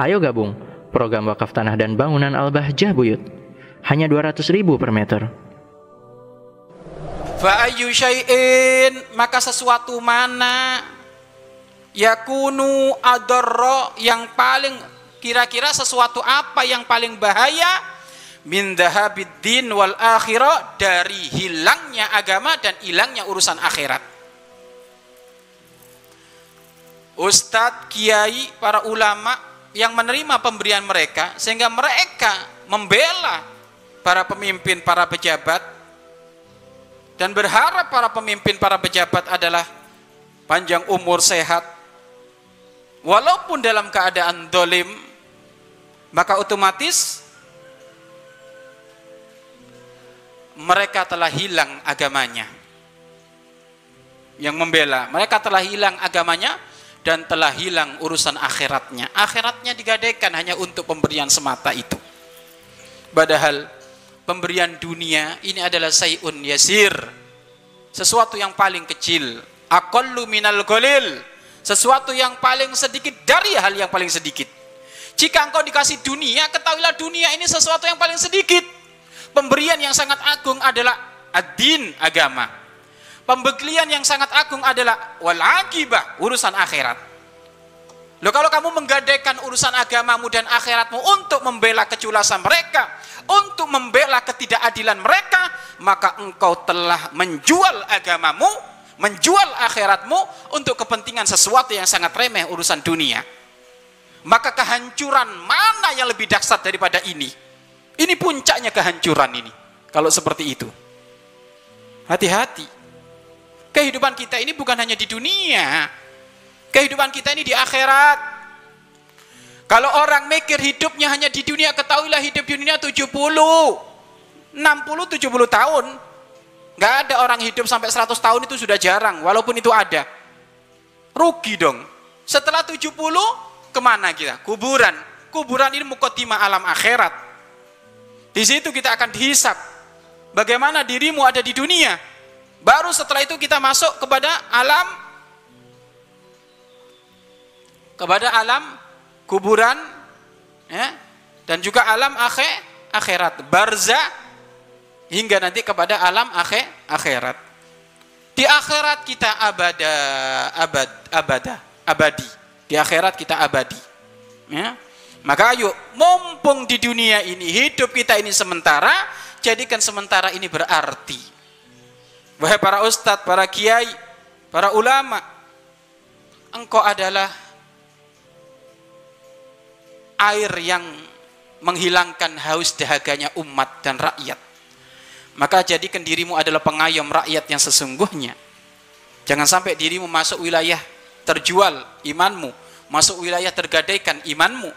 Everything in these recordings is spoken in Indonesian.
Ayo gabung program wakaf tanah dan bangunan Al-Bahjah Buyut. Hanya 200 ribu per meter. Fa'ayu syai'in maka sesuatu mana yakunu adarra yang paling kira-kira sesuatu apa yang paling bahaya min dahabiddin wal akhirah dari hilangnya agama dan hilangnya urusan akhirat. Ustadz, kiai, para ulama yang menerima pemberian mereka sehingga mereka membela para pemimpin, para pejabat dan berharap para pemimpin, para pejabat adalah panjang umur, sehat. Walaupun dalam keadaan dolim maka otomatis mereka telah hilang agamanya. Yang membela mereka telah hilang agamanya dan telah hilang urusan akhiratnya. Akhiratnya digadaikan hanya untuk pemberian semata itu. Padahal pemberian dunia ini adalah sayun yasir. Sesuatu yang paling kecil. Aqallu minal qalil sesuatu yang paling sedikit dari hal yang paling sedikit. Jika engkau dikasih dunia ketahuilah dunia ini sesuatu yang paling sedikit. Pemberian yang sangat agung adalah ad-din agama pembekalian yang sangat agung adalah wal akibah urusan akhirat Loh kalau kamu menggadaikan urusan agamamu dan akhiratmu untuk membela keculasan mereka, untuk membela ketidakadilan mereka, maka engkau telah menjual agamamu, menjual akhiratmu untuk kepentingan sesuatu yang sangat remeh urusan dunia. Maka kehancuran mana yang lebih dahsyat daripada ini? Ini puncaknya kehancuran ini. Kalau seperti itu. Hati-hati. Kehidupan kita ini bukan hanya di dunia. Kehidupan kita ini di akhirat. Kalau orang mikir hidupnya hanya di dunia, ketahuilah hidup di dunia 70, 60, 70 tahun. Nggak ada orang hidup sampai 100 tahun itu sudah jarang, walaupun itu ada. Rugi dong. Setelah 70, ke mana kita? Kuburan. Kuburan ini mukotima alam akhirat. Di situ kita akan dihisap. Bagaimana dirimu ada di dunia. Baru setelah itu kita masuk kepada alam kepada alam kuburan ya, dan juga alam akhir akhirat barza hingga nanti kepada alam akhir akhirat di akhirat kita abada abad abada abadi. Di akhirat kita abadi ya. Maka ayo mumpung di dunia ini hidup kita ini sementara jadikan sementara ini berarti wahai para ustadz para kiai para ulama engkau adalah air yang menghilangkan haus dahaganya umat dan rakyat. Maka jadikan dirimu adalah pengayom rakyat yang sesungguhnya. Jangan sampai dirimu masuk wilayah terjual imanmu, masuk wilayah tergadaikan imanmu.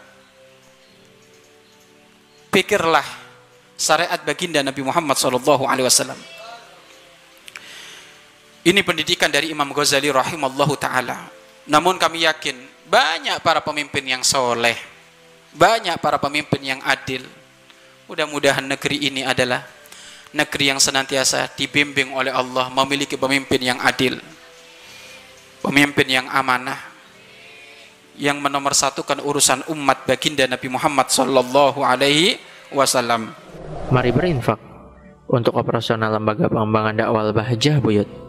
Pikirlah syariat baginda Nabi Muhammad SAW. Ini pendidikan dari Imam Ghazali rahimallahu taala. Namun kami yakin banyak para pemimpin yang soleh, banyak para pemimpin yang adil. Mudah-mudahan negeri ini adalah negeri yang senantiasa dibimbing oleh Allah memiliki pemimpin yang adil. Pemimpin yang amanah yang menomorsatukan urusan umat baginda Nabi Muhammad sallallahu alaihi wasallam. Mari berinfak untuk operasional lembaga pengembangan dakwah Bahjah Buyut.